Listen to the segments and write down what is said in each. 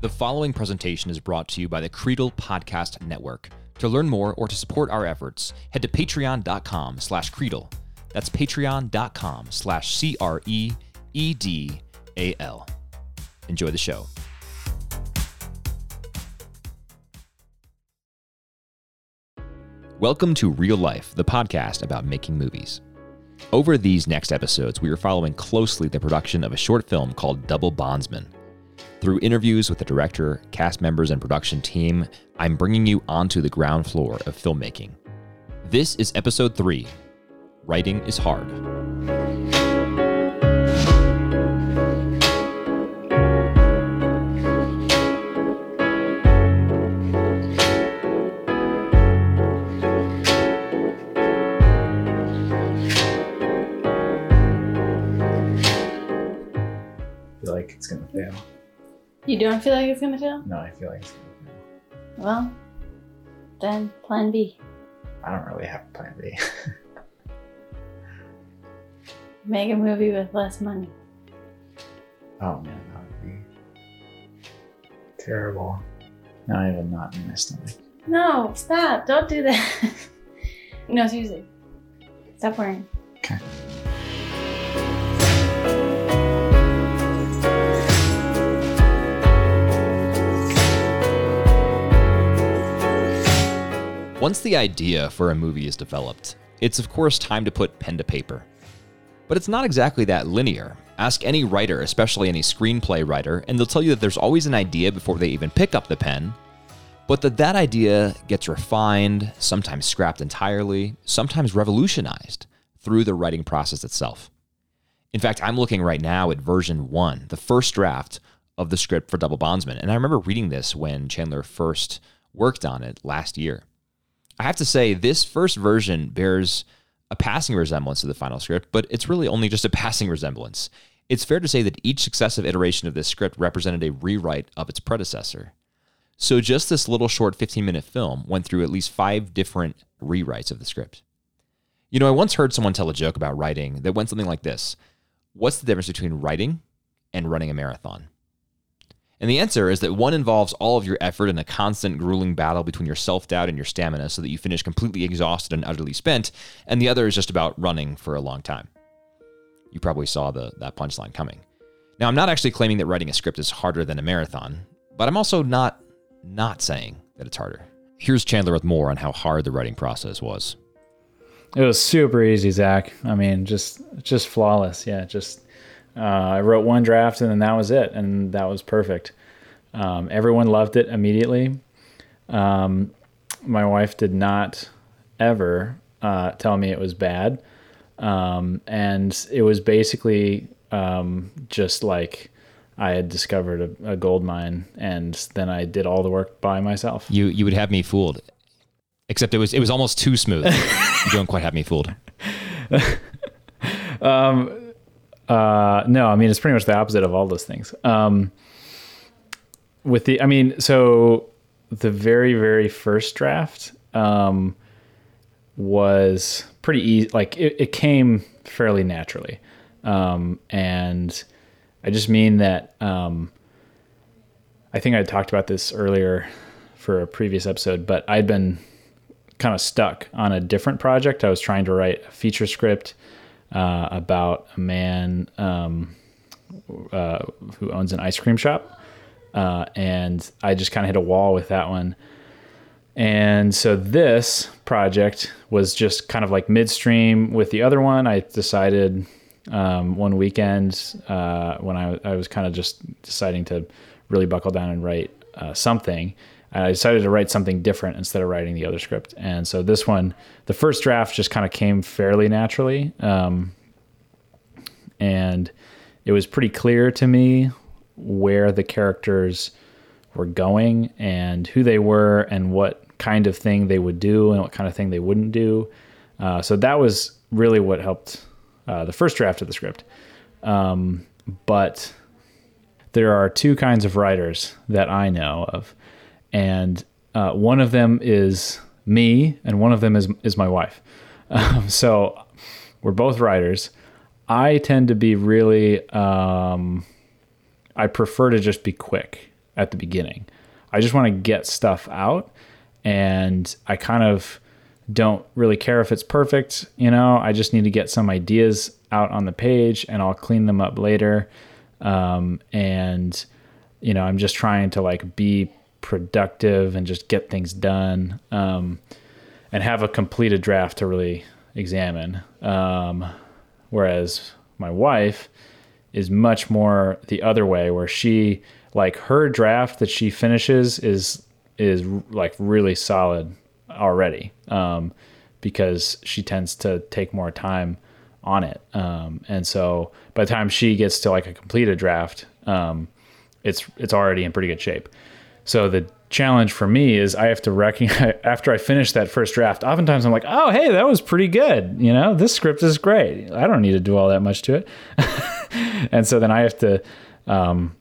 The following presentation is brought to you by the Creedal Podcast Network. To learn more or to support our efforts, head to patreon.com slash Creedal. That's patreon.com slash C-R-E-E-D-A-L. Enjoy the show. Welcome to Real Life, the podcast about making movies. Over these next episodes, we are following closely the production of a short film called Double Bondsman. Through interviews with the director, cast members, and production team, I'm bringing you onto the ground floor of filmmaking. This is episode three Writing is Hard. Feel like it's gonna fail. You don't feel like it's gonna fail? No, I feel like it's gonna fail. Well, then plan B. I don't really have a plan B. Make a movie with less money. oh man, that would be terrible. Now I have a knot in my stomach. No, stop. Don't do that. no, seriously. Stop worrying. Okay. Once the idea for a movie is developed, it's of course time to put pen to paper. But it's not exactly that linear. Ask any writer, especially any screenplay writer, and they'll tell you that there's always an idea before they even pick up the pen, but that that idea gets refined, sometimes scrapped entirely, sometimes revolutionized through the writing process itself. In fact, I'm looking right now at version 1, the first draft of the script for Double Bondsman, and I remember reading this when Chandler first worked on it last year. I have to say, this first version bears a passing resemblance to the final script, but it's really only just a passing resemblance. It's fair to say that each successive iteration of this script represented a rewrite of its predecessor. So, just this little short 15 minute film went through at least five different rewrites of the script. You know, I once heard someone tell a joke about writing that went something like this What's the difference between writing and running a marathon? And the answer is that one involves all of your effort in a constant, grueling battle between your self doubt and your stamina so that you finish completely exhausted and utterly spent, and the other is just about running for a long time. You probably saw the, that punchline coming. Now, I'm not actually claiming that writing a script is harder than a marathon, but I'm also not not saying that it's harder. Here's Chandler with more on how hard the writing process was. It was super easy, Zach. I mean, just just flawless. Yeah, just uh, I wrote one draft and then that was it, and that was perfect. Um, everyone loved it immediately. Um, my wife did not ever uh, tell me it was bad, um, and it was basically um, just like I had discovered a, a gold mine, and then I did all the work by myself. You you would have me fooled. Except it was it was almost too smooth. you don't quite have me fooled. Uh, no, I mean it's pretty much the opposite of all those things. Um, with the, I mean, so the very very first draft um, was pretty easy. Like it, it came fairly naturally, um, and I just mean that um, I think I talked about this earlier for a previous episode, but I'd been kind of stuck on a different project. I was trying to write a feature script uh, about a man um, uh, who owns an ice cream shop. Uh, and I just kind of hit a wall with that one. And so this project was just kind of like midstream with the other one. I decided um, one weekend uh, when I, I was kind of just deciding to really buckle down and write uh, something. I decided to write something different instead of writing the other script. And so this one, the first draft just kind of came fairly naturally. Um, and it was pretty clear to me where the characters were going and who they were and what kind of thing they would do and what kind of thing they wouldn't do. Uh, so that was really what helped uh, the first draft of the script. Um, but there are two kinds of writers that I know of, and uh, one of them is me, and one of them is is my wife. Um, so we're both writers. I tend to be really. Um, I prefer to just be quick. at the beginning. I just want to get stuff out and I kind of don't really care if it's perfect, you know, I just need to get some ideas out on the page and I'll clean them up later. Um, and you know, I'm just trying to like be productive and just get things done. Um, and have a completed draft to really examine. Um, whereas my wife is much more the other way, where she like her draft that she finishes is is like really solid already um, because she tends to take more time on it. Um, and so by the time she gets to like a completed draft, um, it's it's already in pretty good shape. So the challenge for me is I have to recognize after I finish that first draft. Oftentimes I'm like, oh hey, that was pretty good. You know, this script is great. I don't need to do all that much to it. and so then I have to um,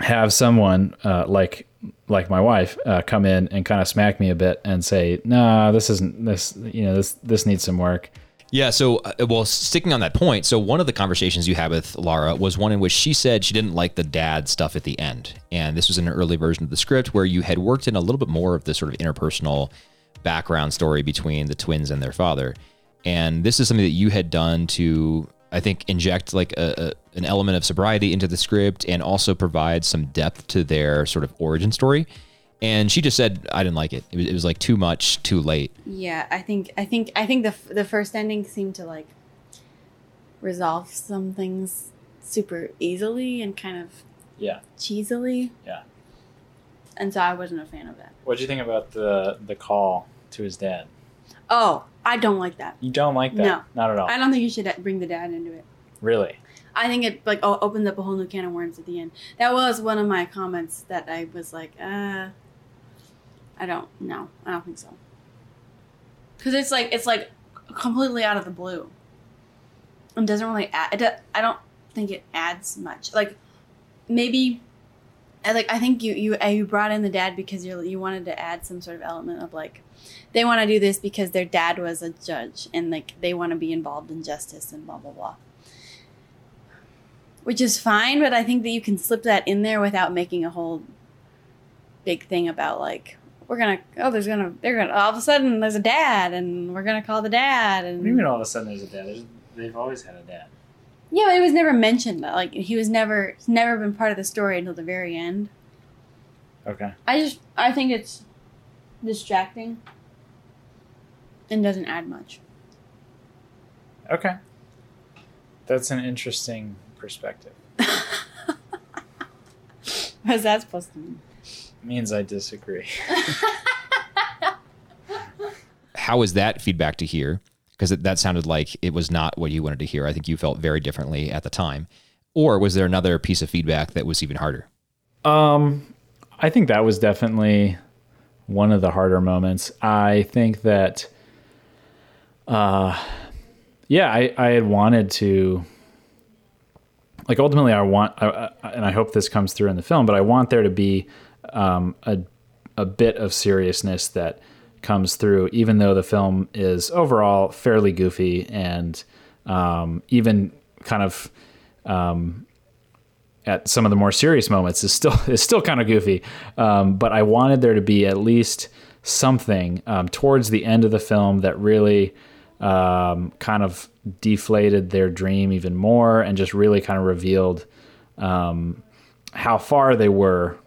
have someone uh, like like my wife uh, come in and kind of smack me a bit and say, nah, this isn't this. You know, this this needs some work. Yeah. So, uh, well, sticking on that point, so one of the conversations you had with Lara was one in which she said she didn't like the dad stuff at the end. And this was an early version of the script where you had worked in a little bit more of the sort of interpersonal background story between the twins and their father. And this is something that you had done to, I think, inject like a, a, an element of sobriety into the script and also provide some depth to their sort of origin story. And she just said, I didn't like it. It was, it was like too much, too late. Yeah, I think I think I think the f- the first ending seemed to like resolve some things super easily and kind of Yeah, cheesily, yeah. and so I wasn't a fan of that. What do you think about the the call to his dad? Oh, I don't like that. You don't like that? No. not at all. I don't think you should bring the dad into it. really. I think it like o- opens up a whole new can of worms at the end. That was one of my comments that I was like, uh, I don't know, I don't think so. Because it's like it's like completely out of the blue, and doesn't really add. It, I don't think it adds much. Like maybe, I like I think you you uh, you brought in the dad because you you wanted to add some sort of element of like they want to do this because their dad was a judge and like they want to be involved in justice and blah blah blah which is fine but i think that you can slip that in there without making a whole big thing about like we're gonna oh there's gonna they're gonna all of a sudden there's a dad and we're gonna call the dad and What do you mean all of a sudden there's a dad? There's, they've always had a dad. yeah but it was never mentioned like he was never never been part of the story until the very end Okay. i just i think it's distracting and doesn't add much Okay. That's an interesting perspective. what's that supposed to mean means I disagree. how was that feedback to hear? Because that sounded like it was not what you wanted to hear. I think you felt very differently at the time. Or was there another piece of feedback that was even harder? Um, I think that was definitely one of the harder moments. I think that, uh, yeah, I, I had wanted to, like, ultimately, I want, I, I, and I hope this comes through in the film, but I want there to be um, a, a bit of seriousness that comes through, even though the film is overall fairly goofy and um, even kind of um, at some of the more serious moments is still is still kind of goofy. Um, but I wanted there to be at least something um, towards the end of the film that really um, kind of deflated their dream even more and just really kind of revealed um, how far they were,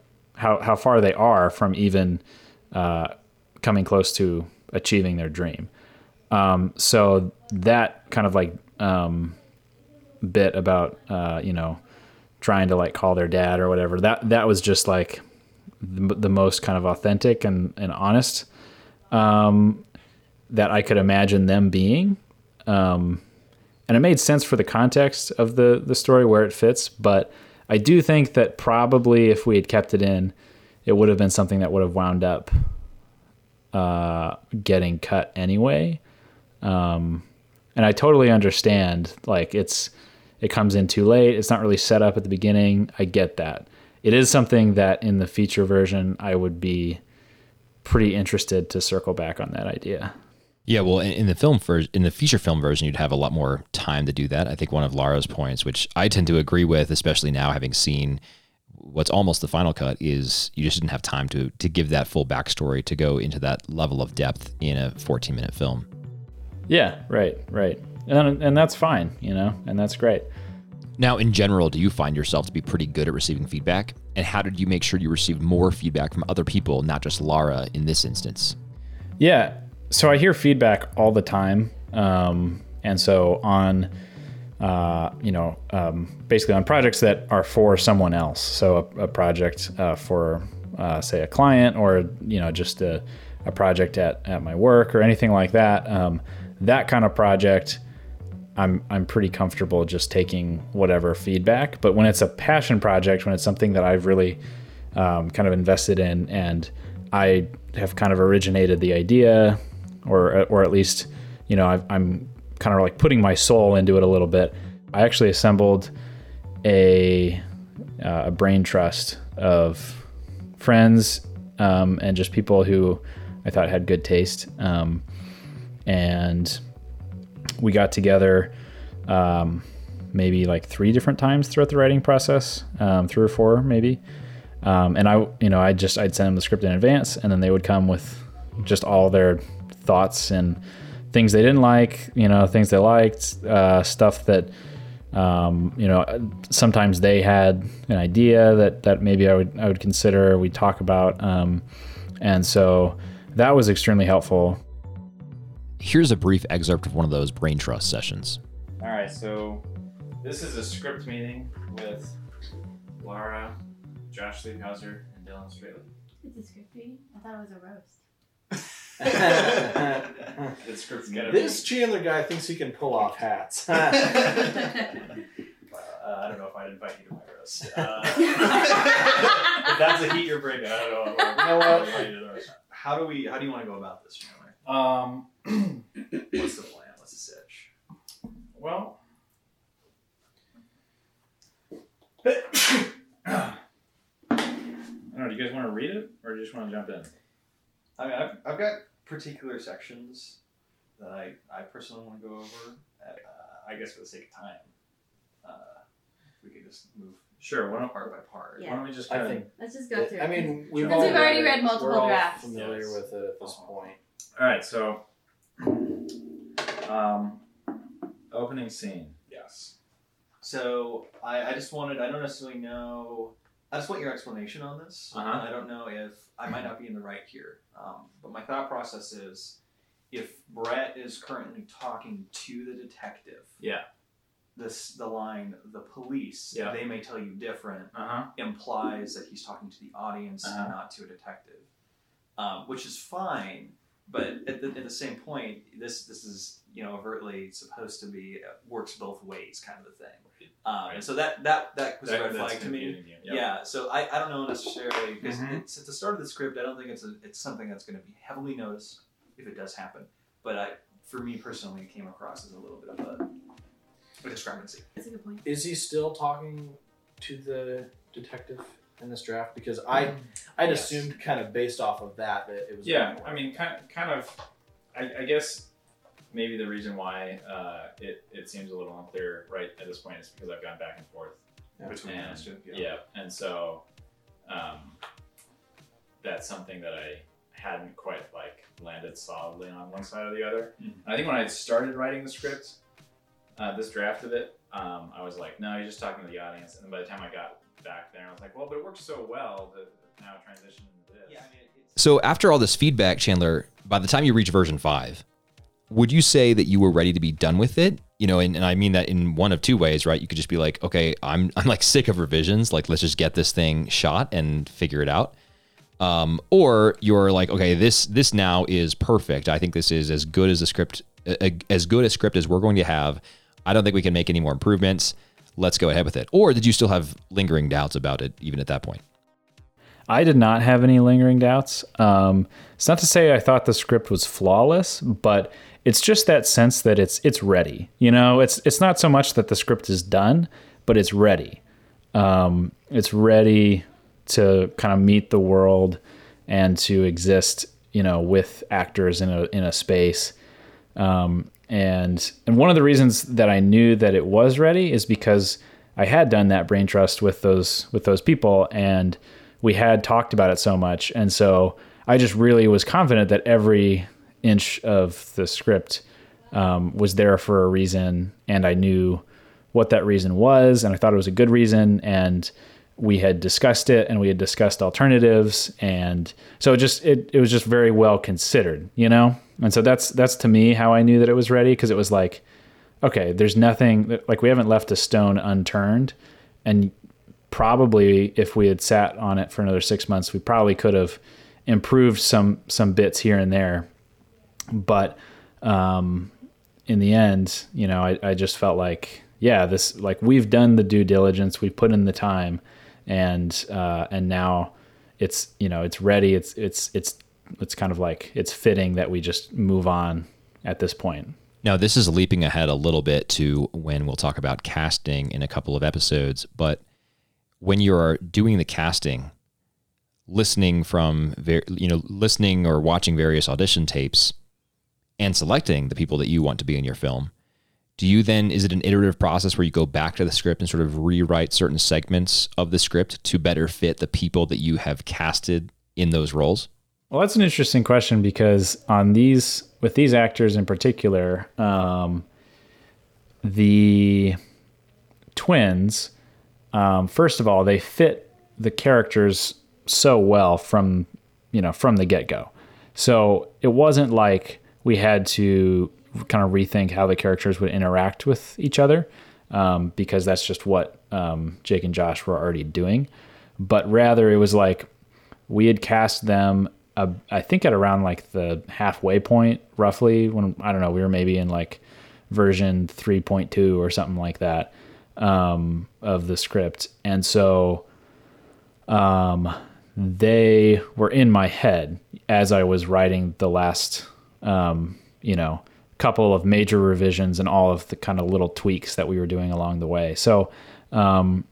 how how far they are from even uh, coming close to achieving their dream. Um, so that kind of like um, bit about uh, you know trying to like call their dad or whatever that that was just like the, the most kind of authentic and, and honest um, that I could imagine them being um, and it made sense for the context of the the story where it fits but I do think that probably if we had kept it in it would have been something that would have wound up uh, getting cut anyway um, and I totally understand like it's it comes in too late. It's not really set up at the beginning. I get that. It is something that in the feature version I would be pretty interested to circle back on that idea. Yeah, well, in, in the film for in the feature film version, you'd have a lot more time to do that. I think one of Lara's points, which I tend to agree with, especially now having seen what's almost the final cut is you just didn't have time to to give that full backstory to go into that level of depth in a 14 minute film. Yeah, right, right. And and that's fine, you know, and that's great. Now, in general, do you find yourself to be pretty good at receiving feedback? And how did you make sure you received more feedback from other people, not just Lara in this instance? Yeah. So I hear feedback all the time. Um, and so on, uh, you know, um, basically on projects that are for someone else. So a, a project uh, for, uh, say, a client or, you know, just a, a project at, at my work or anything like that. Um, that kind of project, I'm, I'm pretty comfortable just taking whatever feedback. But when it's a passion project, when it's something that I've really um, kind of invested in and I have kind of originated the idea, or or at least you know i am kind of like putting my soul into it a little bit. I actually assembled a uh, a brain trust of friends um, and just people who I thought had good taste, um, and we got together. Um, maybe like three different times throughout the writing process, um, three or four maybe, um, and I, you know, I just I'd send them the script in advance, and then they would come with just all their thoughts and things they didn't like, you know, things they liked, uh, stuff that, um, you know, sometimes they had an idea that that maybe I would I would consider. We talk about, um, and so that was extremely helpful. Here's a brief excerpt of one of those brain trust sessions. All right, so this is a script meeting with Lara Josh Leaphauser and Dylan Straley. It's a script meeting? I thought it was a roast. the script's gotta this Chandler guy thinks he can pull off hats. be. Uh, I don't know if I'd invite you to my roast. Uh, if that's a heat you're bringing, I don't know. You know what? invite you to the roast. how do we? How do you want to go about this, Chandler? Um, What's the plan? What's the sitch? well, I don't know. Do you guys want to read it, or do you just want to jump in? I mean, I've, I've got particular sections that I, I personally want to go over. At, uh, I guess for the sake of time, uh, we could just move Sure. Why don't, part by part. Yeah. why don't we just I kind of think. Let's just go through I mean, we've Because all we've already read, read it. multiple We're all drafts. Familiar Yes. with it at this point. All right, so um, opening scene. Yes. So I, I just wanted. I don't necessarily know. I just want your explanation on this. Uh-huh. I don't know if I might not be in the right here. Um, but my thought process is, if Brett is currently talking to the detective. Yeah. This the line the police. Yeah. They may tell you different. Uh huh. implies that he's talking to the audience Uh-huh. and not to a detective, um, which is fine. But at the, at the same point, this this is you know overtly supposed to be uh, works both ways kind of a thing. Um, And so that that that was a red flag to me. Yeah. So I, I don't know necessarily because Mhm. it's at the start of the script. I don't think it's a, it's something that's going to be heavily noticed if it does happen. But I, for me personally, it came across as a little bit of a, a discrepancy. That's a good point. Is he still talking to the detective in this draft? Because I, I'd Yes. assumed kind of based off of that that it was. Yeah, I mean, kind kind of. I, I guess maybe the reason why uh, it it seems a little unclear right at this point is because I've gone back and forth. Yeah. Between And, us two, yeah. and so um, that's something that I hadn't quite like landed solidly on one side or the other. Mhm. I think when I started writing the script, uh, this draft of it, um, I was like, no, you're just talking to the audience. And then by the time I got back there, I was like, well, but it works so well that now transition into this. Yeah, I mean, So after all this feedback, Chandler, by the time you reach version five, would you say that you were ready to be done with it? You know, and, and I mean that in one of two ways, right? You could just be like, okay, I'm I'm like sick of revisions. Like, let's just get this thing shot and figure it out. Um, or you're like, okay, this this now is perfect. I think this is as good as a script, as good a script as we're going to have. I don't think we can make any more improvements. Let's go ahead with it. Or did you still have lingering doubts about it even at that point? I did not have any lingering doubts. Um, it's not to say I thought the script was flawless, but it's just that sense that it's it's ready. You know, it's it's not so much that the script is done, but it's ready. Um, it's ready to kind of meet the world and to exist. You know, with actors in a in a space. Um, and and one of the reasons that I knew that it was ready is because I had done that brain trust with those with those people, and we had talked about it so much, and so I just really was confident that every inch of the script um, was there for a reason, and I knew what that reason was, and I thought it was a good reason, and we had discussed it, and we had discussed alternatives, and so it just it it was just very well considered, you know, and so that's that's to me how I knew that it was ready because it was like, okay, there's nothing like we haven't left a stone unturned, and probably if we had sat on it for another six months, we probably could have improved some some bits here and there, but um, in the end, you know, I, I just felt like, yeah, this like we've done the due diligence, we've put in the time, and uh, and now it's you know it's ready. It's it's it's it's kind of like it's fitting that we just move on at this point. Now, this is leaping ahead a little bit to when we'll talk about casting in a couple of episodes, but when you're doing the casting, listening from you know listening or watching various audition tapes and selecting the people that you want to be in your film do you then is it an iterative process where you go back to the script and sort of rewrite certain segments of the script to better fit the people that you have casted in those roles? Well that's an interesting question because on these with these actors in particular um, the twins um, first of all they fit the characters so well from you know from the get-go. So it wasn't like we had to kind of rethink how the characters would interact with each other um, because that's just what um, Jake and Josh were already doing. But rather, it was like we had cast them, uh, I think, at around like the halfway point, roughly. When I don't know, we were maybe in like version 3.2 or something like that um, of the script. And so um, they were in my head as I was writing the last um, you know, couple of major revisions and all of the kind of little tweaks that we were doing along the way. So, um,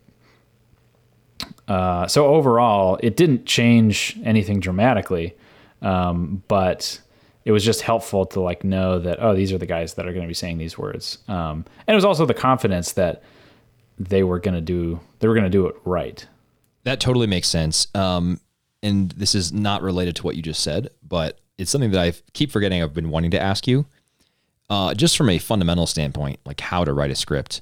uh, so overall, it didn't change anything dramatically, um, but it was just helpful to like know that oh, these are the guys that are going to be saying these words, um, and it was also the confidence that they were going to do they were going to do it right. That totally makes sense. Um, and this is not related to what you just said, but it's something that I keep forgetting I've been wanting to ask you. Uh, just from a fundamental standpoint, like how to write a script.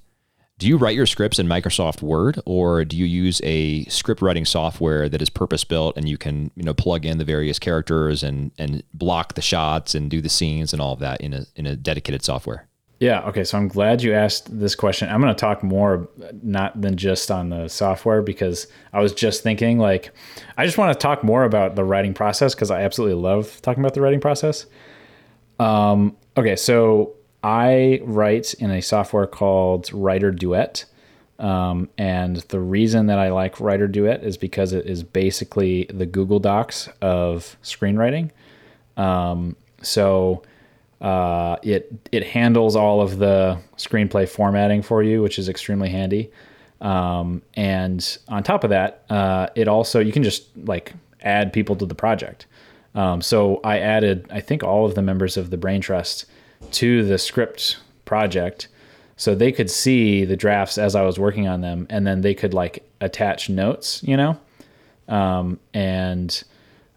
Do you write your scripts in Microsoft Word or do you use a script writing software that is purpose built and you can, you know, plug in the various characters and and block the shots and do the scenes and all of that in a in a dedicated software? Yeah. Okay. So I'm glad you asked this question. I'm going to talk more, not than just on the software, because I was just thinking, like, I just want to talk more about the writing process because I absolutely love talking about the writing process. Um, okay. So I write in a software called Writer Duet. Um, and the reason that I like Writer Duet is because it is basically the Google Docs of screenwriting. Um, so, uh, it it handles all of the screenplay formatting for you, which is extremely handy. Um, and on top of that, uh, it also you can just like add people to the project. Um, so I added, I think, all of the members of the Brain Trust to the script project, so they could see the drafts as I was working on them, and then they could like attach notes, you know, um, and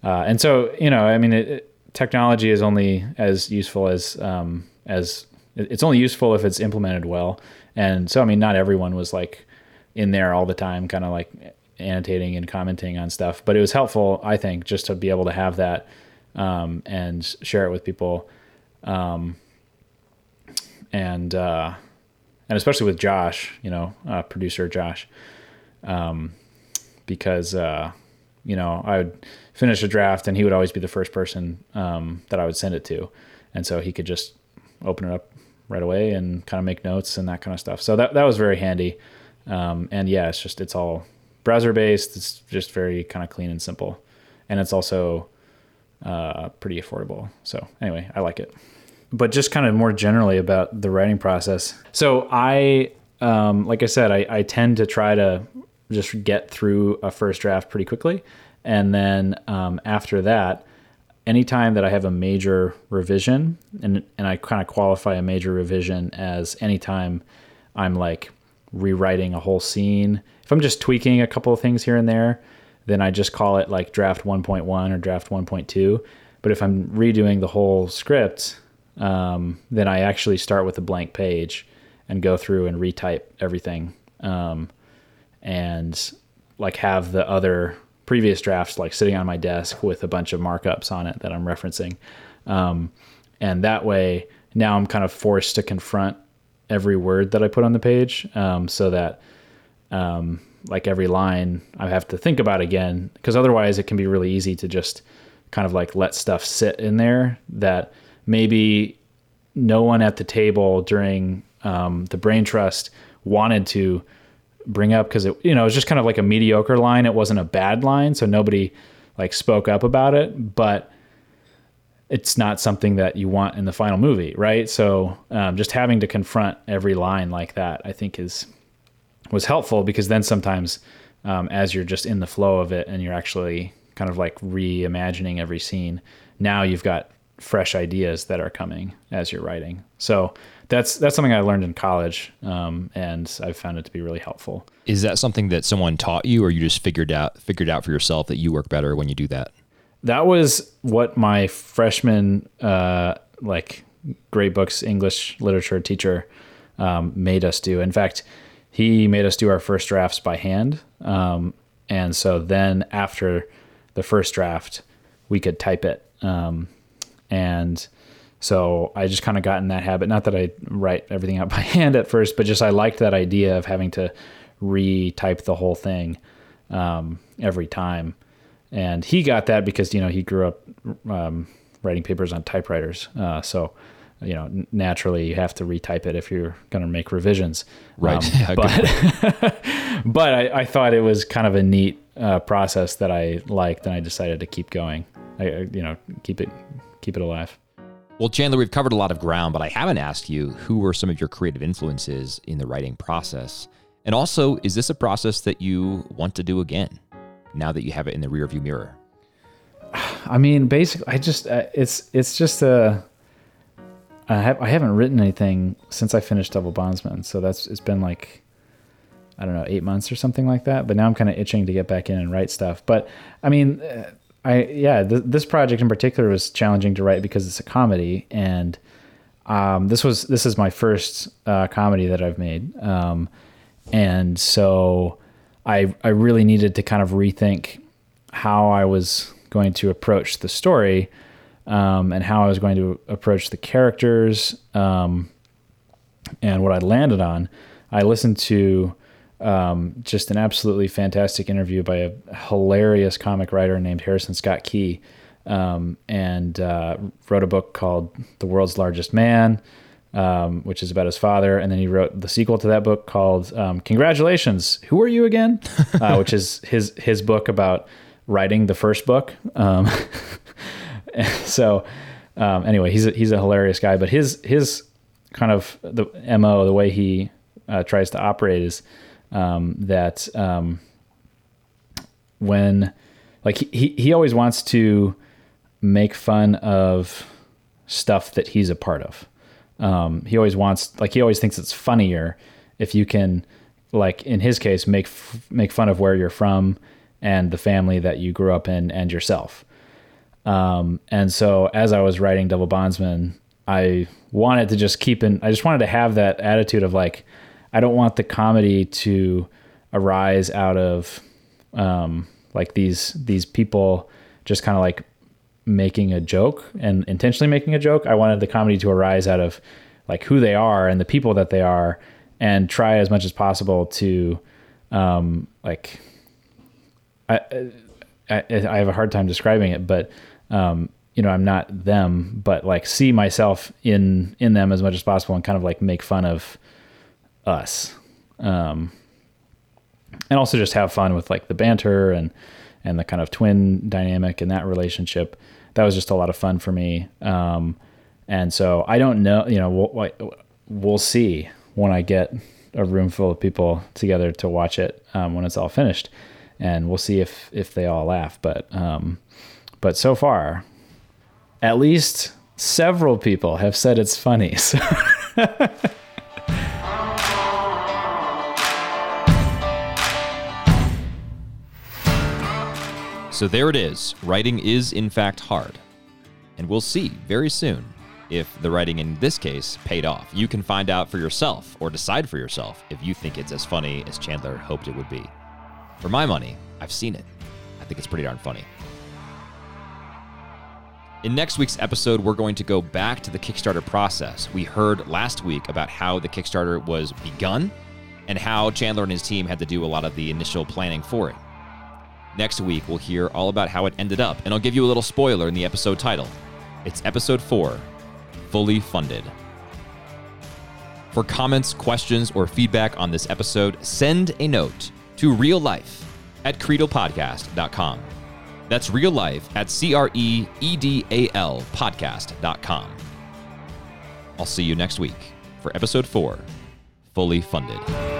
uh, and so you know, I mean, it, technology is only as useful as um, as it's only useful if it's implemented well. And so, I mean, not everyone was like in there all the time, kind of like annotating and commenting on stuff, but it was helpful, I think, just to be able to have that um, and share it with people. Um, and uh, and especially with Josh, you know, uh, producer Josh, um, because uh, you know I would finish a draft, and he would always be the first person um, that I would send it to, and so he could just open it up right away and kind of make notes and that kind of stuff. So that that was very handy. Um, and yeah, it's just it's all browser based. It's just very kind of clean and simple, and it's also uh, pretty affordable. So anyway, I like it. But just kind of more generally about the writing process. So I, um, like I said, I, I tend to try to just get through a first draft pretty quickly. And then um, after that, anytime that I have a major revision, and, and I kind of qualify a major revision as anytime I'm like rewriting a whole scene. If I'm just tweaking a couple of things here and there, then I just call it like draft 1.1 or draft 1.2. But if I'm redoing the whole script, um, then I actually start with a blank page and go through and retype everything. Um, and like have the other previous drafts like sitting on my desk with a bunch of markups on it that I'm referencing. Um, and that way, now I'm kind of forced to confront every word that I put on the page um, so that um, like every line I have to think about again because otherwise it can be really easy to just kind of like let stuff sit in there that maybe no one at the table during um, the brain trust wanted to bring up because it you know it was just kind of like a mediocre line. It wasn't a bad line so nobody like spoke up about it but it's not something that you want in the final movie right? So um, just having to confront every line like that i think is was helpful because then sometimes um, as you're just in the flow of it and you're actually kind of like reimagining every scene now you've got fresh ideas that are coming as you're writing. So that's that's something i learned in college um, and i've found it to be really helpful Is that something that someone taught you, or you just figured out figured out for yourself that you work better when you do that? that was what my freshman uh, like great books english literature teacher um, made us do in fact he made us do our first drafts by hand um, and so then after the first draft we could type it um, and so i just kind of got in that habit not that i write everything out by hand at first but just i liked that idea of having to retype the whole thing um, every time. And he got that because you know he grew up um, writing papers on typewriters uh, so you know n- naturally you have to retype it if you're going to make revisions. Right. Um, Yeah, but but I, I thought it was kind of a neat uh, process that i liked and i decided to keep going. I, I- you know keep it keep it alive Well, Chandler, we've covered a lot of ground, but I haven't asked you who were some of your creative influences in the writing process. And also, is this a process that you want to do again now that you have it in the rearview mirror? I mean, basically, I just uh, it's it's just a. I have I haven't written anything since I finished Double Bondsman, so that's it's been like, I don't know, eight months or something like that. But now I'm kind of itching to get back in and write stuff. But I mean, uh, I yeah, th- this project in particular was challenging to write because it's a comedy, and um, this was this is my first uh, comedy that I've made, um, and so I I really needed to kind of rethink how I was going to approach the story um, and how I was going to approach the characters um, and what I landed on. I listened to um, just an absolutely fantastic interview by a hilarious comic writer named Harrison Scott Key um, and uh, wrote a book called The World's Largest Man. Um, which is about his father, and then he wrote the sequel to that book called um, "Congratulations, Who Are You Again?" uh, which is his his book about writing the first book. Um, so um, anyway, he's a, he's a hilarious guy, but his his kind of the mo the way he uh, tries to operate is um, that um, when like he, he always wants to make fun of stuff that he's a part of. Um, he always wants like he always thinks it's funnier if you can like in his case make f- make fun of where you're from and the family that you grew up in and yourself. Um, and so as I was writing Double Bondsman, I wanted to just keep in, I just wanted to have that attitude of like, I don't want the comedy to arise out of, um, like these, these people just kind of like making a joke and intentionally making a joke. I wanted the comedy to arise out of like who they are and the people that they are and try as much as possible to, um, like, I, I, I have a hard time describing it, but um, you know, I'm not them, but like see myself in in them as much as possible and kind of like make fun of us, um, and also just have fun with like the banter and and the kind of twin dynamic in that relationship. That was just a lot of fun for me. Um, and so I don't know, you know, we'll, we'll see when I get a room full of people together to watch it um, when it's all finished and we'll see if if they all laugh. But um, but so far, at least several people have said it's funny. So So there it is. Writing is, in fact, hard. And we'll see very soon if the writing in this case paid off. You can find out for yourself or decide for yourself if you think it's as funny as Chandler hoped it would be. For my money, I've seen it. I think it's pretty darn funny. In next week's episode, we're going to go back to the Kickstarter process. We heard last week about how the Kickstarter was begun and how Chandler and his team had to do a lot of the initial planning for it. Next week, we'll hear all about how it ended up, and I'll give you a little spoiler in the episode title. It's episode 4 Fully Funded. For comments, questions, or feedback on this episode, send a note to real life at creedalpodcast.com. That's real life at C R E E D A L podcast.com. I'll see you next week for episode 4 Fully Funded.